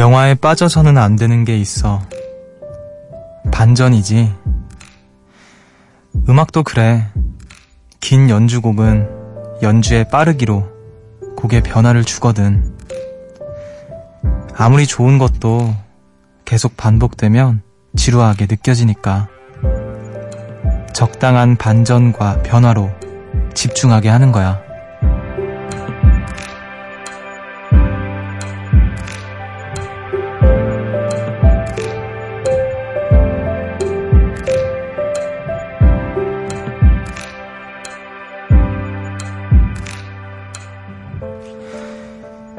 영화에 빠져서는 안 되는 게 있어. 반전이지. 음악도 그래. 긴 연주곡은 연주의 빠르기로 곡의 변화를 주거든. 아무리 좋은 것도 계속 반복되면 지루하게 느껴지니까. 적당한 반전과 변화로 집중하게 하는 거야.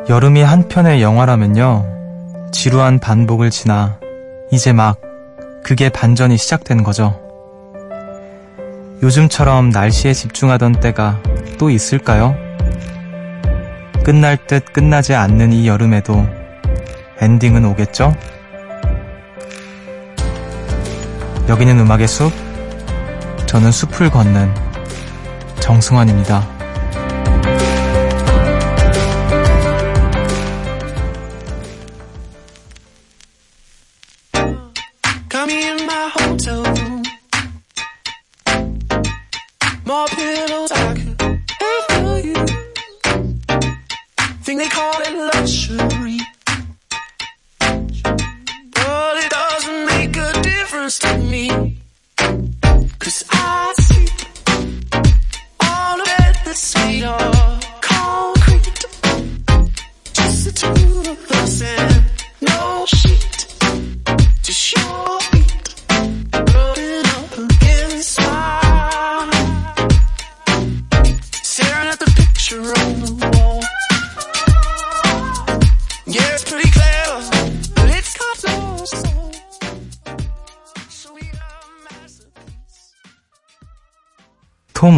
여름이 한 편의 영화라면요. 지루한 반복을 지나 이제 막 그게 반전이 시작된 거죠. 요즘처럼 날씨에 집중하던 때가 또 있을까요? 끝날 듯 끝나지 않는 이 여름에도 엔딩은 오겠죠? 여기는 음악의 숲, 저는 숲을 걷는 정승환입니다.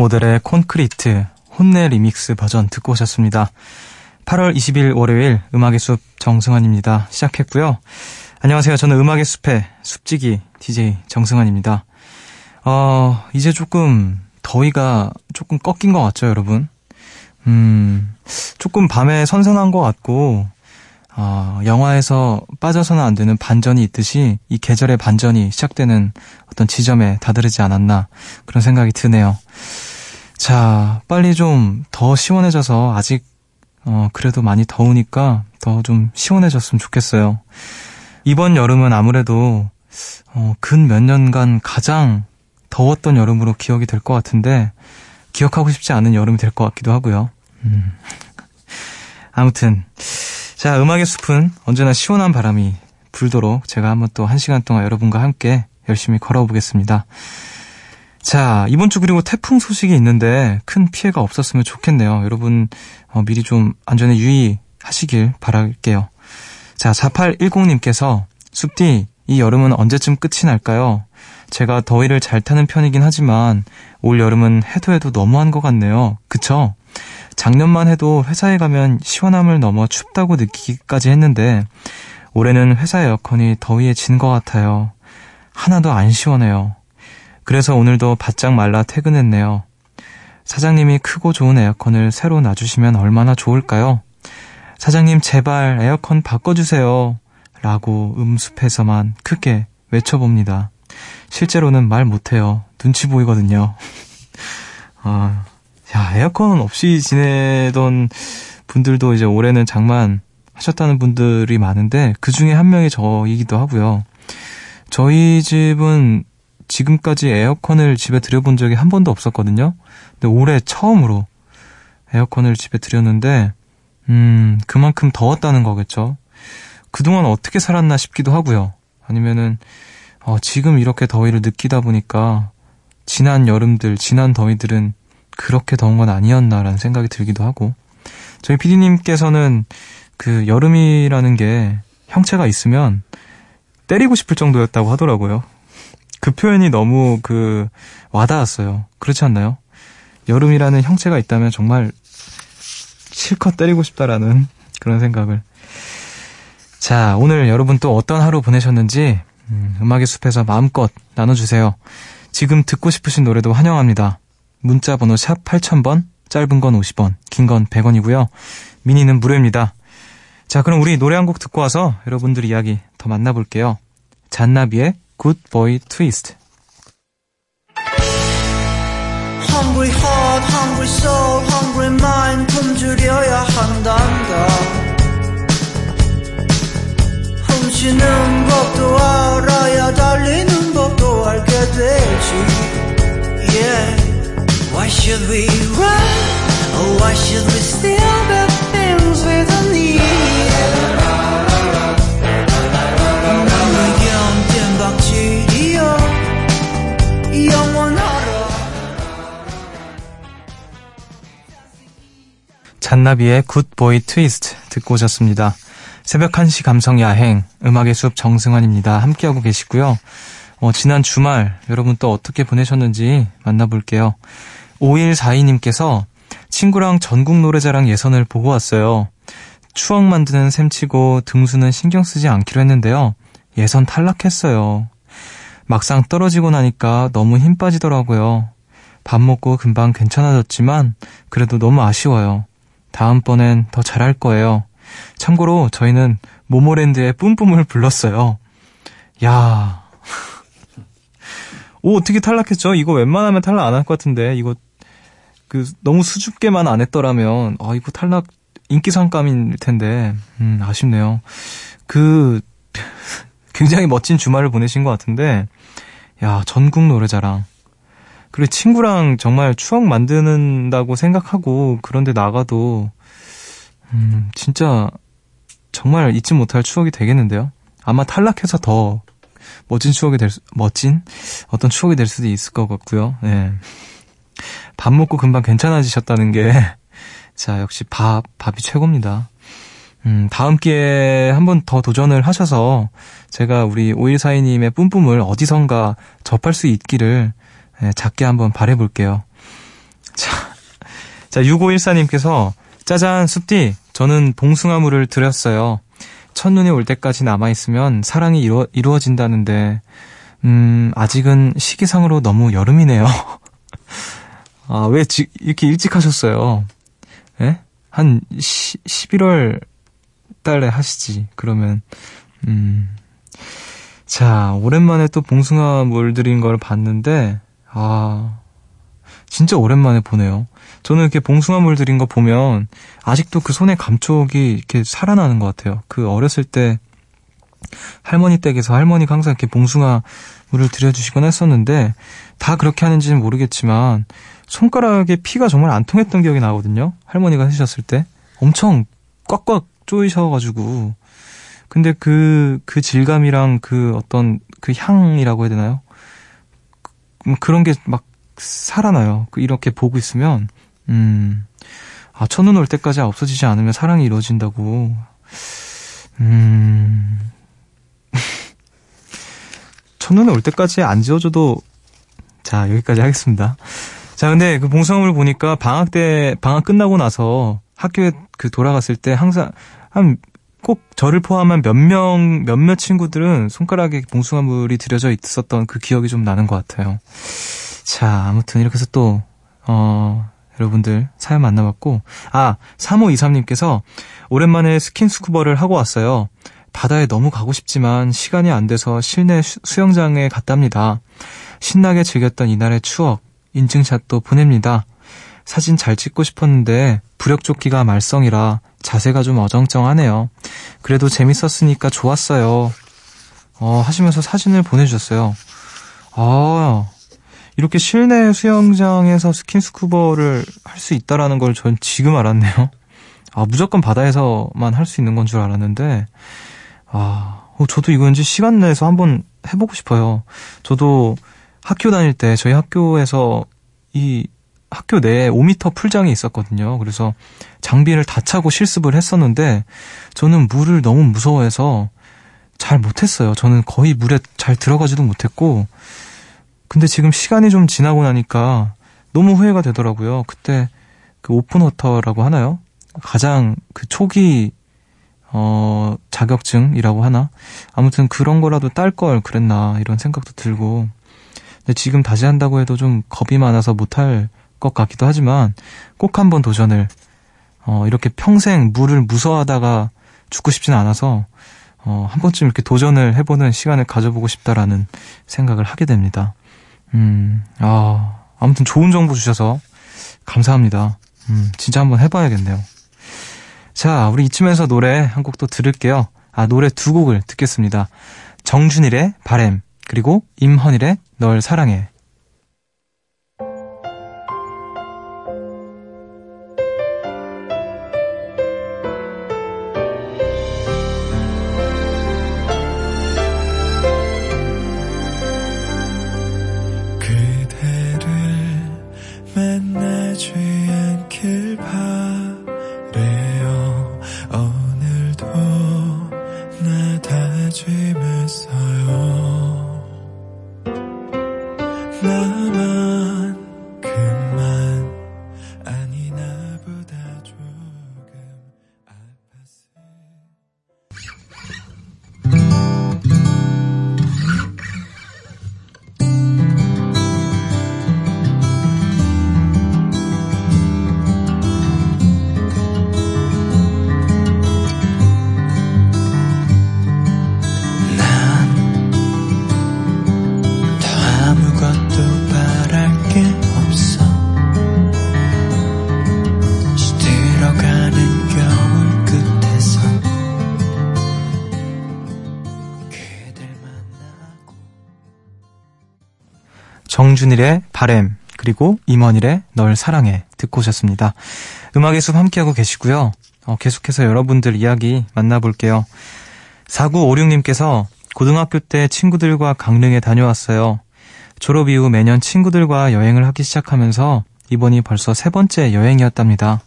모델의 콘크리트 혼내 리믹스 버전 듣고 오셨습니다. 8월 20일 월요일 음악의 숲 정승환입니다. 시작했고요. 안녕하세요. 저는 음악의 숲의 숲지기 DJ 정승환입니다. 어, 이제 조금 더위가 조금 꺾인 것 같죠, 여러분? 음, 조금 밤에 선선한 것 같고, 어, 영화에서 빠져서는 안 되는 반전이 있듯이 이 계절의 반전이 시작되는 어떤 지점에 다다르지 않았나 그런 생각이 드네요. 자, 빨리 좀 더 시원해져서 아직 어, 그래도 많이 더우니까 더 좀 시원해졌으면 좋겠어요. 이번 여름은 아무래도 어, 근 몇 년간 가장 더웠던 여름으로 기억이 될 것 같은데 기억하고 싶지 않은 여름이 될 것 같기도 하고요. 음. 아무튼 자, 음악의 숲은 언제나 시원한 바람이 불도록 제가 한번 또 한 시간 동안 여러분과 함께 열심히 걸어보겠습니다. 자, 이번 주 그리고 태풍 소식이 있는데 큰 피해가 없었으면 좋겠네요. 여러분, 어, 미리 좀 안전에 유의하시길 바랄게요. 자, 4810님께서 숲디, 이 여름은 언제쯤 끝이 날까요? 제가 더위를 잘 타는 편이긴 하지만 올 여름은 해도 해도 너무한 것 같네요. 그쵸? 작년만 해도 회사에 가면 시원함을 넘어 춥다고 느끼기까지 했는데 올해는 회사 에어컨이 더위에 진 것 같아요. 하나도 안 시원해요. 그래서 오늘도 바짝 말라 퇴근했네요. 사장님이 크고 좋은 에어컨을 새로 놔주시면 얼마나 좋을까요? 사장님 제발 에어컨 바꿔주세요. 라고 음습해서만 크게 외쳐봅니다. 실제로는 말 못해요. 눈치 보이거든요. 아, 야, 에어컨 없이 지내던 분들도 이제 올해는 장만 하셨다는 분들이 많은데 그 중에 한 명이 저이기도 하고요. 저희 집은 지금까지 에어컨을 집에 들여본 적이 한 번도 없었거든요. 근데 올해 처음으로 에어컨을 집에 들였는데, 음, 그만큼 더웠다는 거겠죠. 그동안 어떻게 살았나 싶기도 하고요. 아니면은, 어, 지금 이렇게 더위를 느끼다 보니까, 지난 여름들, 지난 더위들은 그렇게 더운 건 아니었나라는 생각이 들기도 하고 저희 PD님께서는 그 여름이라는 게 형체가 있으면 때리고 싶을 정도였다고 하더라고요. 그 표현이 너무 그 와닿았어요. 그렇지 않나요? 여름이라는 형체가 있다면 정말 실컷 때리고 싶다라는 그런 생각을. 자, 오늘 여러분 또 어떤 하루 보내셨는지 음, 음악의 숲에서 마음껏 나눠주세요. 지금 듣고 싶으신 노래도 환영합니다. 문자 번호 샵 8000번, 짧은 건 50원, 긴 건 100원이고요. 미니는 무료입니다. 자, 그럼 우리 노래 한 곡 듣고 와서 여러분들 이야기 더 만나볼게요. 잔나비의 Good Boy Twist. Hungry heart, hungry soul, hungry mind 굶주려야 한단다 훔치는 법도 알아야 달리는 법도 알게 되지 Yeah Why should we run? Or why should we steal the things we don't need? 잔나비의 굿보이 트위스트 듣고 오셨습니다. 새벽 1시 감성 야행, 음악의 숲 정승환입니다. 함께하고 계시고요. 어, 지난 주말 여러분 또 어떻게 보내셨는지 만나볼게요. 5142님께서 친구랑 전국 노래자랑 예선을 보고 왔어요. 추억 만드는 셈치고 등수는 신경 쓰지 않기로 했는데요. 예선 탈락했어요. 막상 떨어지고 나니까 너무 힘 빠지더라고요. 밥 먹고 금방 괜찮아졌지만 그래도 너무 아쉬워요. 다음번엔 더 잘할 거예요. 참고로 저희는 모모랜드의 뿜뿜을 불렀어요. 야. 오, 어떻게 탈락했죠? 이거 웬만하면 탈락 안 할 것 같은데, 이거, 그, 너무 수줍게만 안 했더라면, 아, 이거 탈락 인기상감일 텐데, 음, 아쉽네요. 그, 굉장히 멋진 주말을 보내신 것 같은데, 야, 전국 노래자랑. 그리고 친구랑 정말 추억 만드는다고 생각하고, 그런데 나가도, 음, 진짜, 정말 잊지 못할 추억이 되겠는데요? 아마 탈락해서 더 멋진 추억이 될 수, 멋진 어떤 추억이 될 수도 있을 것 같고요. 예. 밥 먹고 금방 괜찮아지셨다는 게, 자, 역시 밥, 밥이 최고입니다. 음, 다음 기회에 한 번 더 도전을 하셔서 제가 우리 5142님의 뿜뿜을 어디선가 접할 수 있기를 예, 작게 한번 바래볼게요. 자, 자, 6514님께서 짜잔, 숲디, 저는 봉숭아물을 드렸어요. 첫눈이 올 때까지 남아있으면 사랑이 이루어, 이루어진다는데, 음, 아직은 시기상으로 너무 여름이네요. 아, 왜 지, 이렇게 일찍 하셨어요? 예? 한 시, 11월 달에 하시지. 그러면, 음. 자, 오랜만에 또 봉숭아 물 드린 걸 봤는데, 아, 진짜 오랜만에 보네요. 저는 이렇게 봉숭아물 드린 거 보면 아직도 그 손의 감촉이 이렇게 살아나는 것 같아요. 그 어렸을 때 할머니 댁에서 할머니가 항상 이렇게 봉숭아 물을 들여주시곤 했었는데 다 그렇게 하는지는 모르겠지만 손가락에 피가 정말 안 통했던 기억이 나거든요. 할머니가 하셨을 때 엄청 꽉꽉 조이셔가지고 근데 그, 그 질감이랑 그 어떤 그 향이라고 해야 되나요? 그, 그런 게 막 살아나요. 그 이렇게 보고 있으면 음, 아, 첫눈 올 때까지 없어지지 않으면 사랑이 이루어진다고. 음, 첫눈에 올 때까지 안 지워줘도, 자, 여기까지 하겠습니다. 자, 근데 그 봉숭아물 보니까 방학 때, 방학 끝나고 나서 학교에 그 돌아갔을 때 항상, 한, 꼭 저를 포함한 몇 명, 몇몇 친구들은 손가락에 봉숭아물이 들여져 있었던 그 기억이 좀 나는 것 같아요. 자, 아무튼 이렇게 해서 또, 어, 여러분들 사연 만나봤고, 아, 3523님께서 오랜만에 스킨스쿠버를 하고 왔어요. 바다에 너무 가고 싶지만 시간이 안 돼서 실내 수영장에 갔답니다. 신나게 즐겼던 이날의 추억, 인증샷도 보냅니다. 사진 잘 찍고 싶었는데 부력조끼가 말썽이라 자세가 좀 어정쩡하네요. 그래도 재밌었으니까 좋았어요. 어, 하시면서 사진을 보내주셨어요. 아, 이렇게 실내 수영장에서 스킨스쿠버를 할 수 있다라는 걸 전 지금 알았네요. 아, 무조건 바다에서만 할 수 있는 건 줄 알았는데, 아, 어, 저도 이거 왠지 시간 내서 한번 해보고 싶어요. 저도 학교 다닐 때 저희 학교에서 이 학교 내에 5미터 풀장이 있었거든요. 그래서 장비를 다 차고 실습을 했었는데, 저는 물을 너무 무서워해서 잘 못했어요. 저는 거의 물에 잘 들어가지도 못했고, 근데 지금 시간이 좀 지나고 나니까 너무 후회가 되더라고요. 그때 그 open water라고 하나요? 가장 그 초기 어 자격증이라고 하나? 아무튼 그런 거라도 딸 걸 그랬나 이런 생각도 들고. 근데 지금 다시 한다고 해도 좀 겁이 많아서 못할 것 같기도 하지만 꼭 한번 도전을 어 이렇게 평생 물을 무서워하다가 죽고 싶진 않아서 어, 한 번쯤 이렇게 도전을 해보는 시간을 가져보고 싶다라는 생각을 하게 됩니다. 음, 아, 아무튼 좋은 정보 주셔서 감사합니다. 음, 진짜 한번 해봐야겠네요. 자, 우리 이쯤에서 노래 한 곡 또 들을게요. 아, 노래 두 곡을 듣겠습니다. 정준일의 바램, 그리고 임헌일의 널 사랑해. 정준일의 바램 그리고 임원일의 널 사랑해 듣고 오셨습니다. 음악의 숲 함께하고 계시고요. 어, 계속해서 여러분들 이야기 만나볼게요. 4956님께서 고등학교 때 친구들과 강릉에 다녀왔어요. 졸업 이후 매년 친구들과 여행을 하기 시작하면서 이번이 벌써 세 번째 여행이었답니다.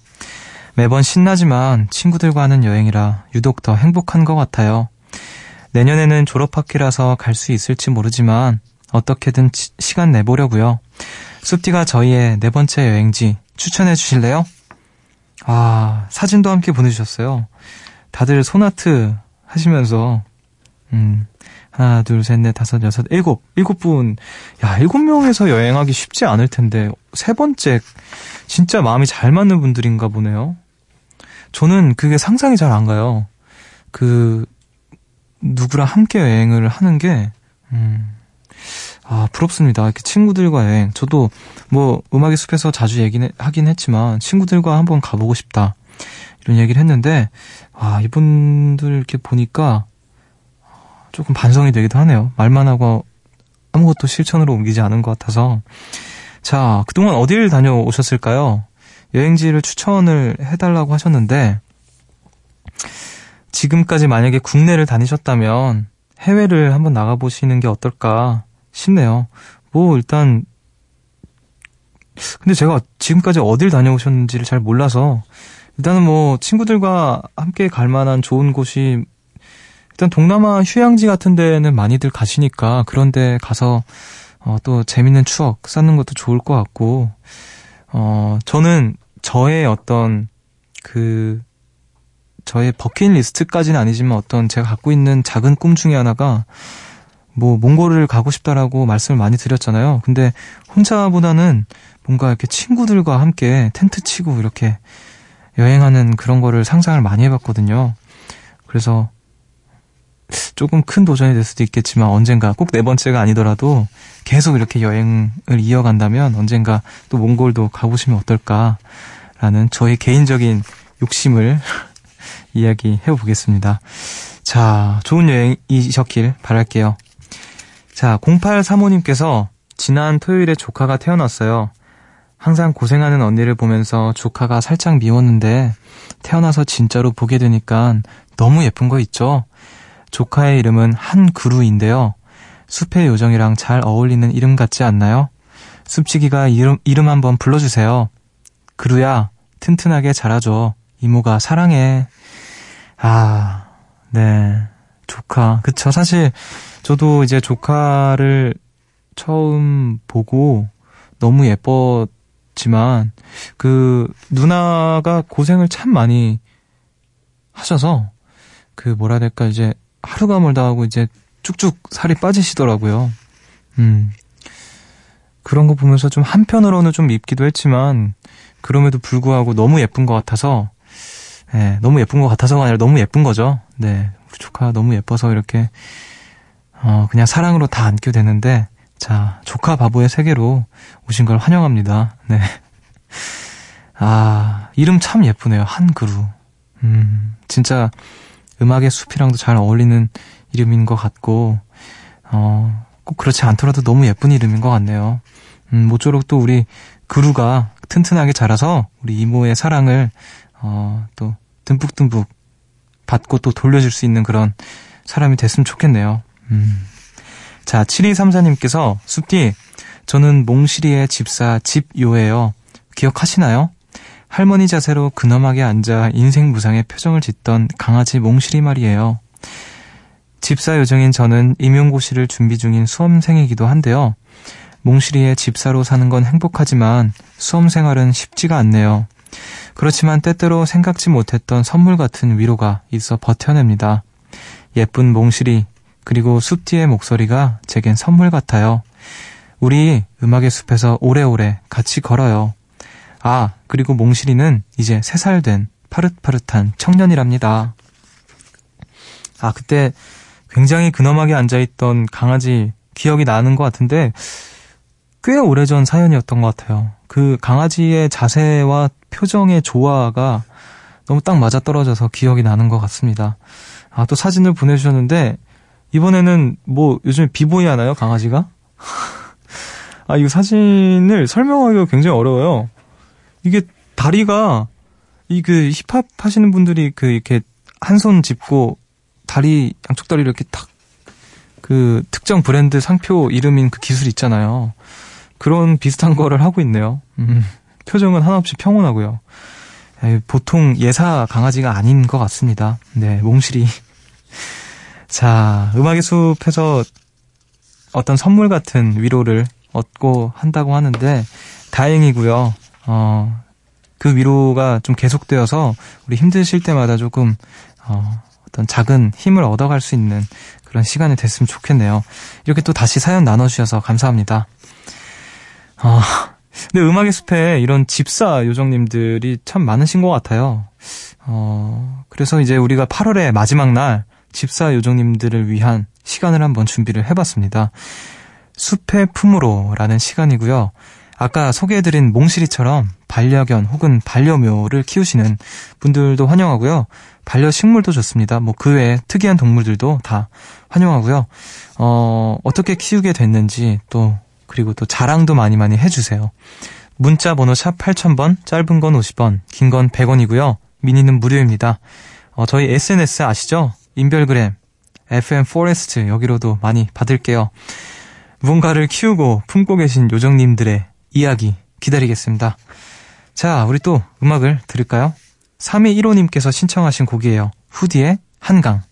매번 신나지만 친구들과 하는 여행이라 유독 더 행복한 것 같아요. 내년에는 졸업학기라서 갈 수 있을지 모르지만 어떻게든 치, 시간 내보려고요. 숲디가 저희의 네 번째 여행지 추천해 주실래요? 아, 사진도 함께 보내주셨어요. 다들 소나트 하시면서, 음, 하나, 둘, 셋, 넷, 다섯, 여섯, 일곱, 일곱 분. 야, 일곱 명에서 여행하기 쉽지 않을 텐데, 세 번째, 진짜 마음이 잘 맞는 분들인가 보네요. 저는 그게 상상이 잘 안 가요. 그, 누구랑 함께 여행을 하는 게, 음, 아, 부럽습니다. 이렇게 친구들과 여행. 저도 뭐 음악의 숲에서 자주 얘기는 하긴 했지만 친구들과 한번 가보고 싶다. 이런 얘기를 했는데 아, 이분들 이렇게 보니까 조금 반성이 되기도 하네요. 말만 하고 아무것도 실천으로 옮기지 않은 것 같아서. 자, 그동안 어딜 다녀오셨을까요? 여행지를 추천을 해달라고 하셨는데, 지금까지 만약에 국내를 다니셨다면 해외를 한번 나가보시는 게 어떨까 싶네요. 뭐 일단 근데 제가 지금까지 어딜 다녀오셨는지를 잘 몰라서 일단은 뭐 친구들과 함께 갈 만한 좋은 곳이 일단 동남아 휴양지 같은 데는 많이들 가시니까 그런데 가서 어, 또 재밌는 추억 쌓는 것도 좋을 것 같고 어 저는 저의 어떤 그 저의 버킷리스트까지는 아니지만 어떤 제가 갖고 있는 작은 꿈 중에 하나가 뭐 몽골을 가고 싶다라고 말씀을 많이 드렸잖아요. 근데 혼자보다는 뭔가 이렇게 친구들과 함께 텐트 치고 이렇게 여행하는 그런 거를 상상을 많이 해봤거든요. 그래서 조금 큰 도전이 될 수도 있겠지만 언젠가 꼭 네 번째가 아니더라도 계속 이렇게 여행을 이어간다면 언젠가 또 몽골도 가보시면 어떨까라는 저의 개인적인 욕심을 이야기해 보겠습니다. 자, 좋은 여행이셨길 바랄게요. 자, 0835님께서 지난 토요일에 조카가 태어났어요. 항상 고생하는 언니를 보면서 조카가 살짝 미웠는데 태어나서 진짜로 보게 되니까 너무 예쁜 거 있죠? 조카의 이름은 한그루인데요. 숲의 요정이랑 잘 어울리는 이름 같지 않나요? 숲치기가 이름, 이름 한번 불러주세요. 그루야, 튼튼하게 자라줘. 이모가 사랑해. 아, 네. 조카. 그쵸. 사실 저도 이제 조카를 처음 보고 너무 예뻤지만 그 누나가 고생을 참 많이 하셔서 그 뭐라 해야 될까 이제 하루가 멀다 하고 이제 쭉쭉 살이 빠지시더라고요. 음. 그런 거 보면서 좀 한편으로는 좀 밉기도 했지만 그럼에도 불구하고 너무 예쁜 것 같아서 네, 너무 예쁜 것 같아서가 아니라 너무 예쁜 거죠. 네, 조카 너무 예뻐서 이렇게 어, 그냥 사랑으로 다 안게 되는데 자, 조카 바보의 세계로 오신 걸 환영합니다. 네. 아, 이름 참 예쁘네요. 한그루. 음, 진짜 음악의 숲이랑도 잘 어울리는 이름인 것 같고, 어, 꼭 그렇지 않더라도 너무 예쁜 이름인 것 같네요. 음, 모쪼록 또 우리 그루가 튼튼하게 자라서 우리 이모의 사랑을, 어, 또 듬뿍듬뿍 받고 또 돌려줄 수 있는 그런 사람이 됐으면 좋겠네요. 음. 자, 7234님께서, 숲디, 저는 몽실이의 집사 집요예요. 기억하시나요? 할머니 자세로 근엄하게 앉아 인생 무상의 표정을 짓던 강아지 몽실이 말이에요. 집사 요정인 저는 임용고시를 준비 중인 수험생이기도 한데요. 몽실이의 집사로 사는 건 행복하지만 수험 생활은 쉽지가 않네요. 그렇지만 때때로 생각지 못했던 선물 같은 위로가 있어 버텨냅니다. 예쁜 몽실이 그리고 숲 뒤의 목소리가 제겐 선물 같아요. 우리 음악의 숲에서 오래오래 같이 걸어요. 아, 그리고 몽실이는 이제 3살 된 파릇파릇한 청년이랍니다. 아, 그때 굉장히 근엄하게 앉아있던 강아지 기억이 나는 것 같은데, 꽤 오래전 사연이었던 것 같아요. 그 강아지의 자세와 표정의 조화가 너무 딱 맞아 떨어져서 기억이 나는 것 같습니다. 아, 또 사진을 보내주셨는데, 이번에는 뭐 요즘에 비보이 하나요, 강아지가? 아, 이 사진을 설명하기가 굉장히 어려워요. 이게 다리가 이 그 힙합 하시는 분들이 그 이렇게 한 손 짚고 다리 양쪽 다리를 이렇게 탁 그 특정 브랜드 상표 이름인 그 기술 있잖아요. 그런 비슷한 거를 하고 있네요. 음, 표정은 한없이 평온하고요. 에이, 보통 예사 강아지가 아닌 것 같습니다. 네, 몽실이. 자, 음악의 숲에서 어떤 선물 같은 위로를 얻고 한다고 하는데 다행이고요. 어, 그 위로가 좀 계속되어서 우리 힘드실 때마다 조금 어, 어떤 작은 힘을 얻어갈 수 있는 그런 시간이 됐으면 좋겠네요. 이렇게 또 다시 사연 나눠주셔서 감사합니다. 어, 근데 음악의 숲에 이런 집사 요정님들이 참 많으신 것 같아요. 어, 그래서 이제 우리가 8월의 마지막 날 집사 요정님들을 위한 시간을 한번 준비를 해봤습니다. 숲의 품으로라는 시간이고요. 아까 소개해드린 몽실이처럼 반려견 혹은 반려묘를 키우시는 분들도 환영하고요. 반려식물도 좋습니다. 뭐 그 외에 특이한 동물들도 다 환영하고요. 어, 어떻게 키우게 됐는지 또 그리고 또 자랑도 많이 많이 해주세요. 문자 번호 샵 8000번, 짧은 건 50원, 긴 건 100원이고요. 미니는 무료입니다. 어, 저희 SNS 아시죠? 인별그램, FM forest 여기로도 많이 받을게요. 무언가를 키우고 품고 계신 요정님들의 이야기 기다리겠습니다. 자, 우리 또 음악을 들을까요? 3215님께서 신청하신 곡이에요. 후디의 한강.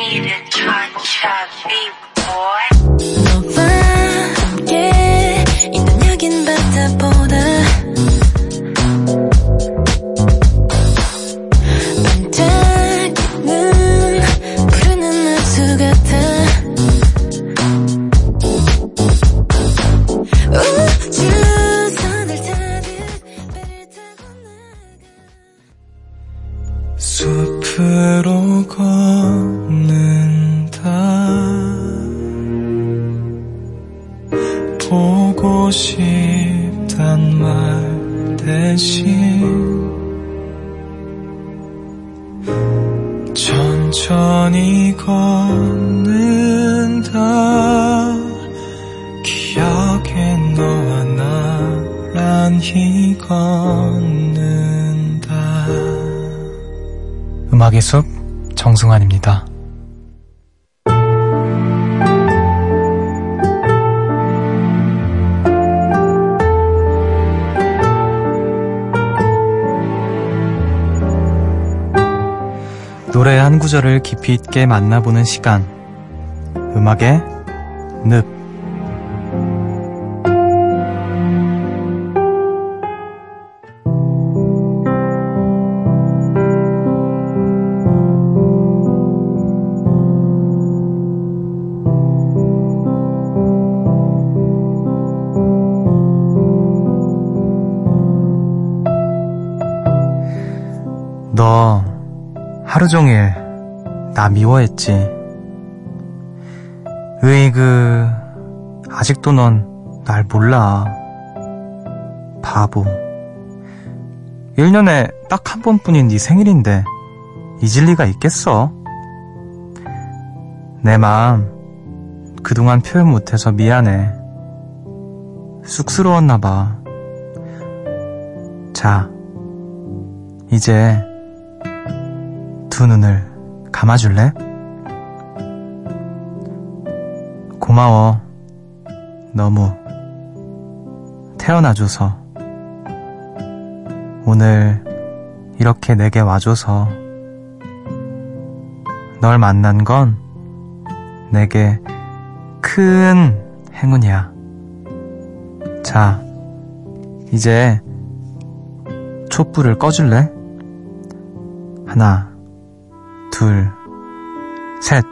음악 구절을 깊이 있게 만나보는 시간. 음악의 늪. 너 하루 종일 나 미워했지. 으이그, 아직도 넌 날 몰라. 바보. 1년에 딱 한 번뿐인 네 생일인데 잊을 리가 있겠어? 내 마음 그동안 표현 못해서 미안해. 쑥스러웠나 봐. 자, 이제 두 눈을 감아줄래? 고마워. 너무 태어나줘서. 오늘 이렇게 내게 와줘서. 널 만난 건 내게 큰 행운이야. 자, 이제 촛불을 꺼줄래? 하나, 둘, 셋.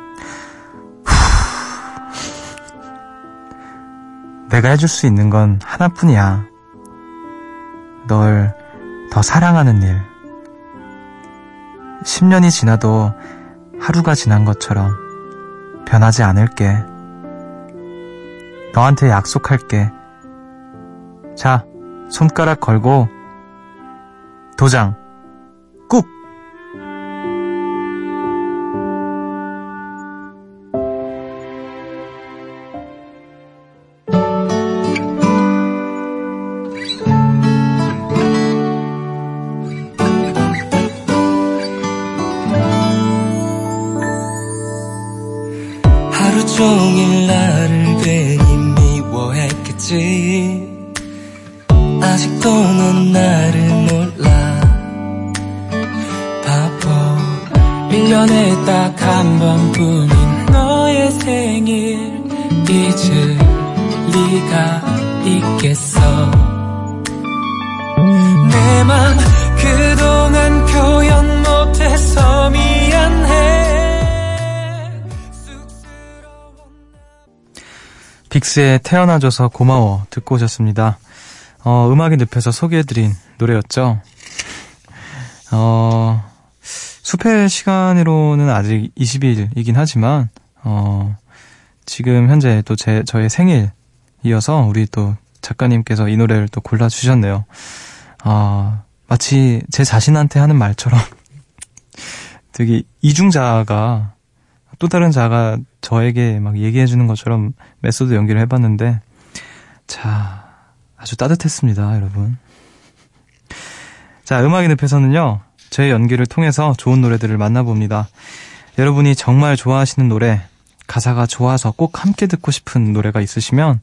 내가 해줄 수 있는 건 하나뿐이야. 널 더 사랑하는 일. 10년이 지나도 하루가 지난 것처럼 변하지 않을게. 너한테 약속할게. 자, 손가락 걸고 도장 빅스의 태어나줘서 고마워 듣고 오셨습니다. 어, 음악의 늪에서 소개해드린 노래였죠. 어, 숲의 시간으로는 아직 20일이긴 하지만, 어, 지금 현재 또 제, 저의 생일이어서 우리 또 작가님께서 이 노래를 또 골라주셨네요. 아, 마치 제 자신한테 하는 말처럼 되게 이중자가 또 다른 자아가 저에게 막 얘기해 주는 것처럼 method 연기를 해봤는데, 자, 아주 따뜻했습니다, 여러분. 자, 음악의 늪에서는요, 저의 연기를 통해서 좋은 노래들을 만나봅니다. 여러분이 정말 좋아하시는 노래, 가사가 좋아서 꼭 함께 듣고 싶은 노래가 있으시면,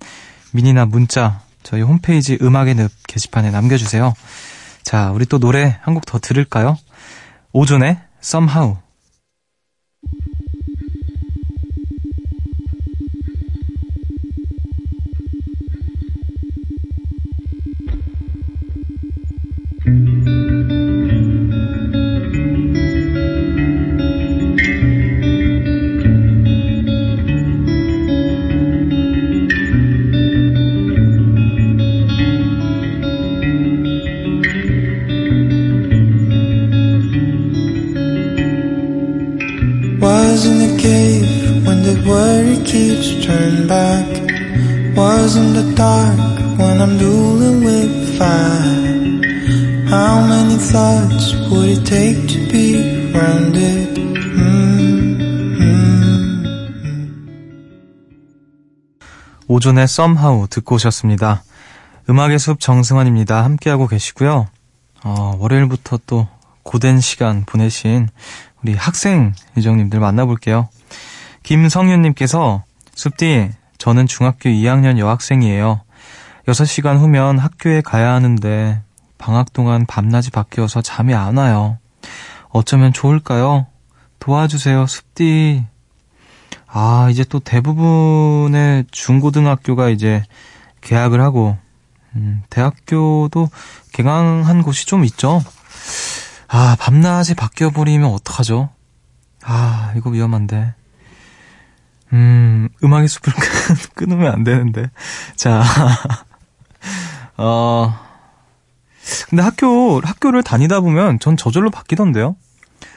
미니나 문자, 저희 홈페이지 음악의 늪 게시판에 남겨주세요. 자, 우리 또 노래 한 곡 더 들을까요? 오존의 Somehow. I'm dueling with fire. How many thoughts would it take to be grounded? Mm, mm. 오존의 Somehow 듣고 오셨습니다. 음악의 숲 정승환입니다. 함께하고 계시고요. 어, 월요일부터 또 고된 시간 보내신 우리 학생 요정님들 만나볼게요. 김성윤님께서 숲디 저는 중학교 2학년 여학생이에요. 6시간 후면 학교에 가야 하는데 방학 동안 밤낮이 바뀌어서 잠이 안 와요. 어쩌면 좋을까요? 도와주세요, 숲디. 아, 이제 또 대부분의 중고등학교가 이제 개학을 하고, 음, 대학교도 개강한 곳이 좀 있죠. 아, 밤낮이 바뀌어버리면 어떡하죠? 아, 이거 위험한데. 음, 음악의 숲을 끊으면 안 되는데. 자, 어, 근데 학교, 학교를 다니다 보면 전 저절로 바뀌던데요?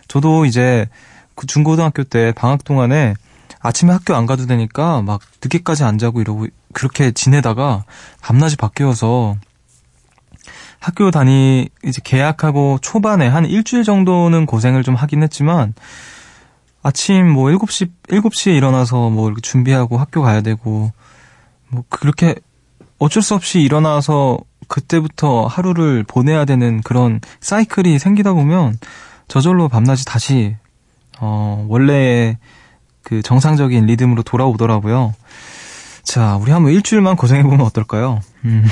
저도 이제 그 중고등학교 때 방학 동안에 아침에 학교 안 가도 되니까 막 늦게까지 안 자고 이러고 그렇게 지내다가 밤낮이 바뀌어서 학교 다니 이제 계약하고 초반에 한 일주일 정도는 고생을 좀 하긴 했지만 아침 뭐 7시 7시에 일어나서 뭐 이렇게 준비하고 학교 가야 되고 뭐 그렇게 어쩔 수 없이 일어나서 그때부터 하루를 보내야 되는 그런 사이클이 생기다 보면 저절로 밤낮이 다시 어 원래의 그 정상적인 리듬으로 돌아오더라고요. 자, 우리 한번 일주일만 고생해 보면 어떨까요? 음.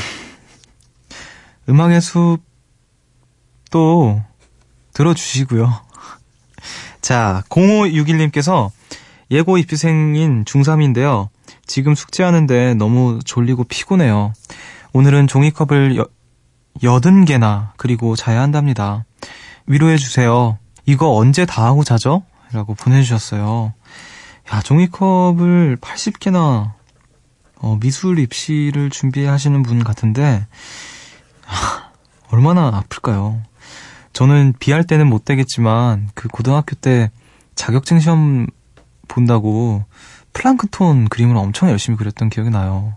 음악의 숲도 들어주시고요. 자, 0561님께서 예고 입시생인 중3인데요. 지금 숙제하는데 너무 졸리고 피곤해요. 오늘은 종이컵을 여, 80개나 그리고 자야 한답니다. 위로해주세요. 이거 언제 다 하고 자죠? 라고 보내주셨어요. 야, 종이컵을 80개나 어, 미술 입시를 준비하시는 분 같은데 하, 얼마나 아플까요? 저는 비할 때는 못 되겠지만 그 고등학교 때 자격증 시험 본다고 플랑크톤 그림을 엄청 열심히 그렸던 기억이 나요.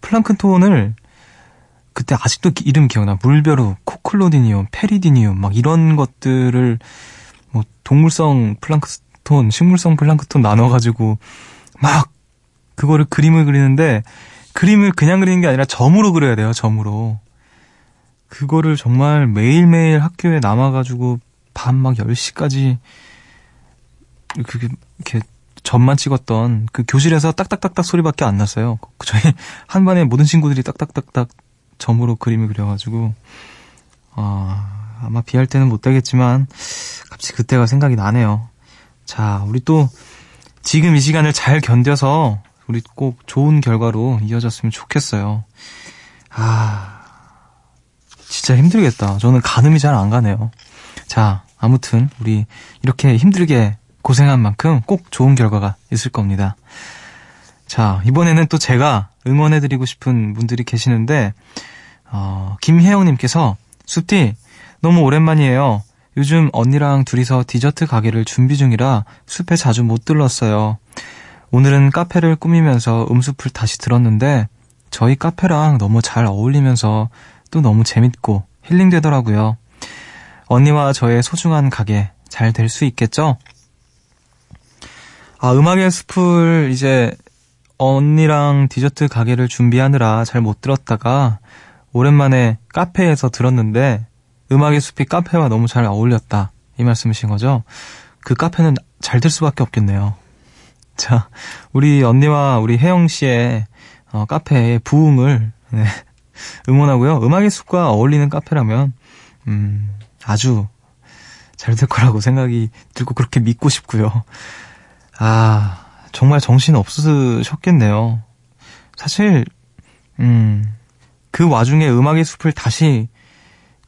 플랑크톤을 그때 아직도 이름 기억나. 물벼룩, 코클로디니움, 페리디니움 막 이런 것들을 뭐 동물성 플랑크톤, 식물성 플랑크톤 나눠 가지고 막 그거를 그림을 그리는데 그림을 그냥 그리는 게 아니라 점으로 그려야 돼요. 점으로. 그거를 정말 매일매일 학교에 남아 가지고 밤 막 10시까지 그게 이렇게 점만 찍었던 그 교실에서 딱딱딱딱 소리밖에 안 났어요. 저희 한 반의 모든 친구들이 딱딱딱딱 점으로 그림을 그려가지고 아, 아마 비할 때는 못 되겠지만 갑자기 그때가 생각이 나네요. 자, 우리 또 지금 이 시간을 잘 견뎌서 우리 꼭 좋은 결과로 이어졌으면 좋겠어요. 아, 진짜 힘들겠다. 저는 가늠이 잘 안 가네요. 자, 아무튼 우리 이렇게 힘들게 고생한 만큼 꼭 좋은 결과가 있을 겁니다. 자, 이번에는 또 제가 응원해드리고 싶은 분들이 계시는데, 어, 김혜영님께서, 숲디, 너무 오랜만이에요. 요즘 언니랑 둘이서 디저트 가게를 준비 중이라 숲에 자주 못 들렀어요. 오늘은 카페를 꾸미면서 음숲을 다시 들었는데, 저희 카페랑 너무 잘 어울리면서 또 너무 재밌고 힐링되더라고요. 언니와 저의 소중한 가게 잘 될 수 있겠죠? 아, 음악의 숲을 이제 언니랑 디저트 가게를 준비하느라 잘 못 들었다가 오랜만에 카페에서 들었는데 음악의 숲이 카페와 너무 잘 어울렸다. 이 말씀이신 거죠? 그 카페는 잘 될 수밖에 없겠네요. 자, 우리 언니와 우리 혜영 씨의 어, 카페의 부흥을 네, 응원하고요. 음악의 숲과 어울리는 카페라면 음, 아주 잘 될 거라고 생각이 들고 그렇게 믿고 싶고요. 아, 정말 정신 없으셨겠네요. 사실 음, 그 와중에 음악의 숲을 다시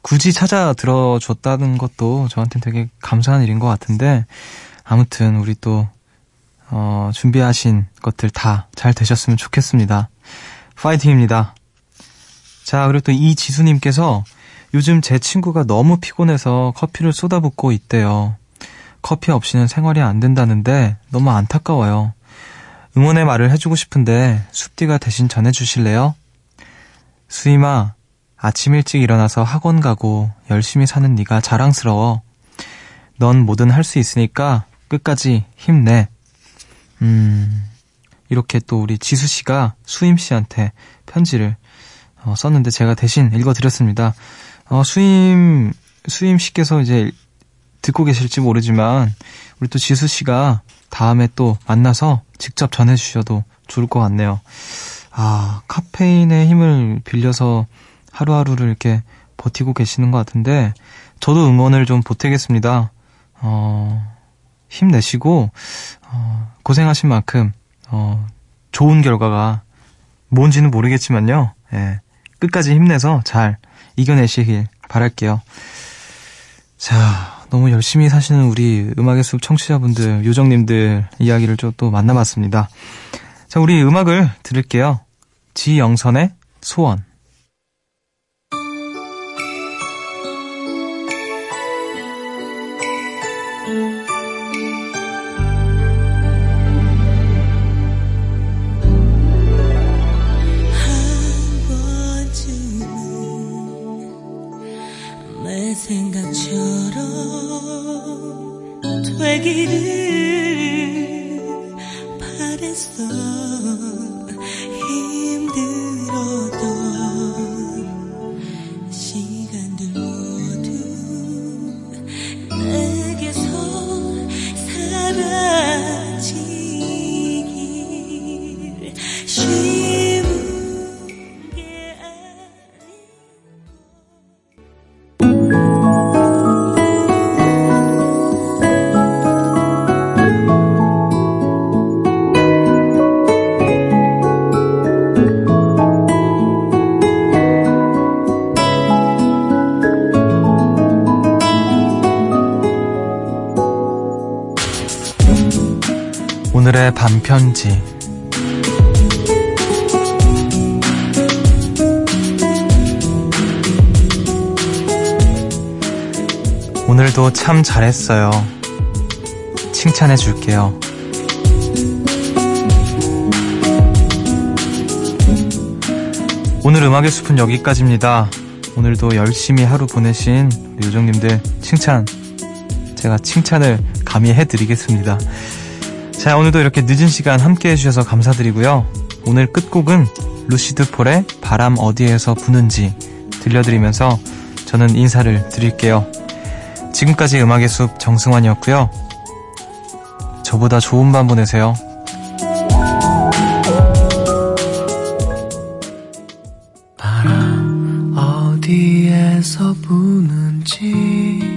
굳이 찾아 들어줬다는 것도 저한테는 되게 감사한 일인 것 같은데 아무튼 우리 또 어, 준비하신 것들 다 잘 되셨으면 좋겠습니다. 파이팅입니다. 자, 그리고 또 이지수님께서 요즘 제 친구가 너무 피곤해서 커피를 쏟아붓고 있대요. 커피 없이는 생활이 안 된다는데 너무 안타까워요. 응원의 말을 해주고 싶은데 숲디가 대신 전해주실래요? 수임아, 아침 일찍 일어나서 학원 가고 열심히 사는 네가 자랑스러워. 넌 뭐든 할 수 있으니까 끝까지 힘내. 음, 이렇게 또 우리 지수 씨가 수임 씨한테 편지를 어, 썼는데 제가 대신 읽어드렸습니다. 어, 수임, 수임 씨께서 이제 듣고 계실지 모르지만 우리 또 지수 씨가 다음에 또 만나서 직접 전해주셔도 좋을 것 같네요. 아, 카페인의 힘을 빌려서 하루하루를 이렇게 버티고 계시는 것 같은데 저도 응원을 좀 보태겠습니다. 어, 힘내시고 어, 고생하신 만큼 어, 좋은 결과가 뭔지는 모르겠지만요. 예, 끝까지 힘내서 잘 이겨내시길 바랄게요. 자, 너무 열심히 사시는 우리 음악의 숲 청취자분들, 요정님들 이야기를 좀 또 만나봤습니다. 자, 우리 음악을 들을게요. 지영선의 소원. 편지. 오늘도 참 잘했어요. 칭찬해 줄게요. 오늘 음악의 숲은 여기까지입니다. 오늘도 열심히 하루 보내신 요정님들 칭찬, 제가 칭찬을 감히 해드리겠습니다. 자, 오늘도 이렇게 늦은 시간 함께 해주셔서 감사드리고요. 오늘 끝곡은 루시드 폴의 바람 어디에서 부는지 들려드리면서 저는 인사를 드릴게요. 지금까지 음악의 숲 정승환이었고요. 저보다 좋은 밤 보내세요. 바람 어디에서 부는지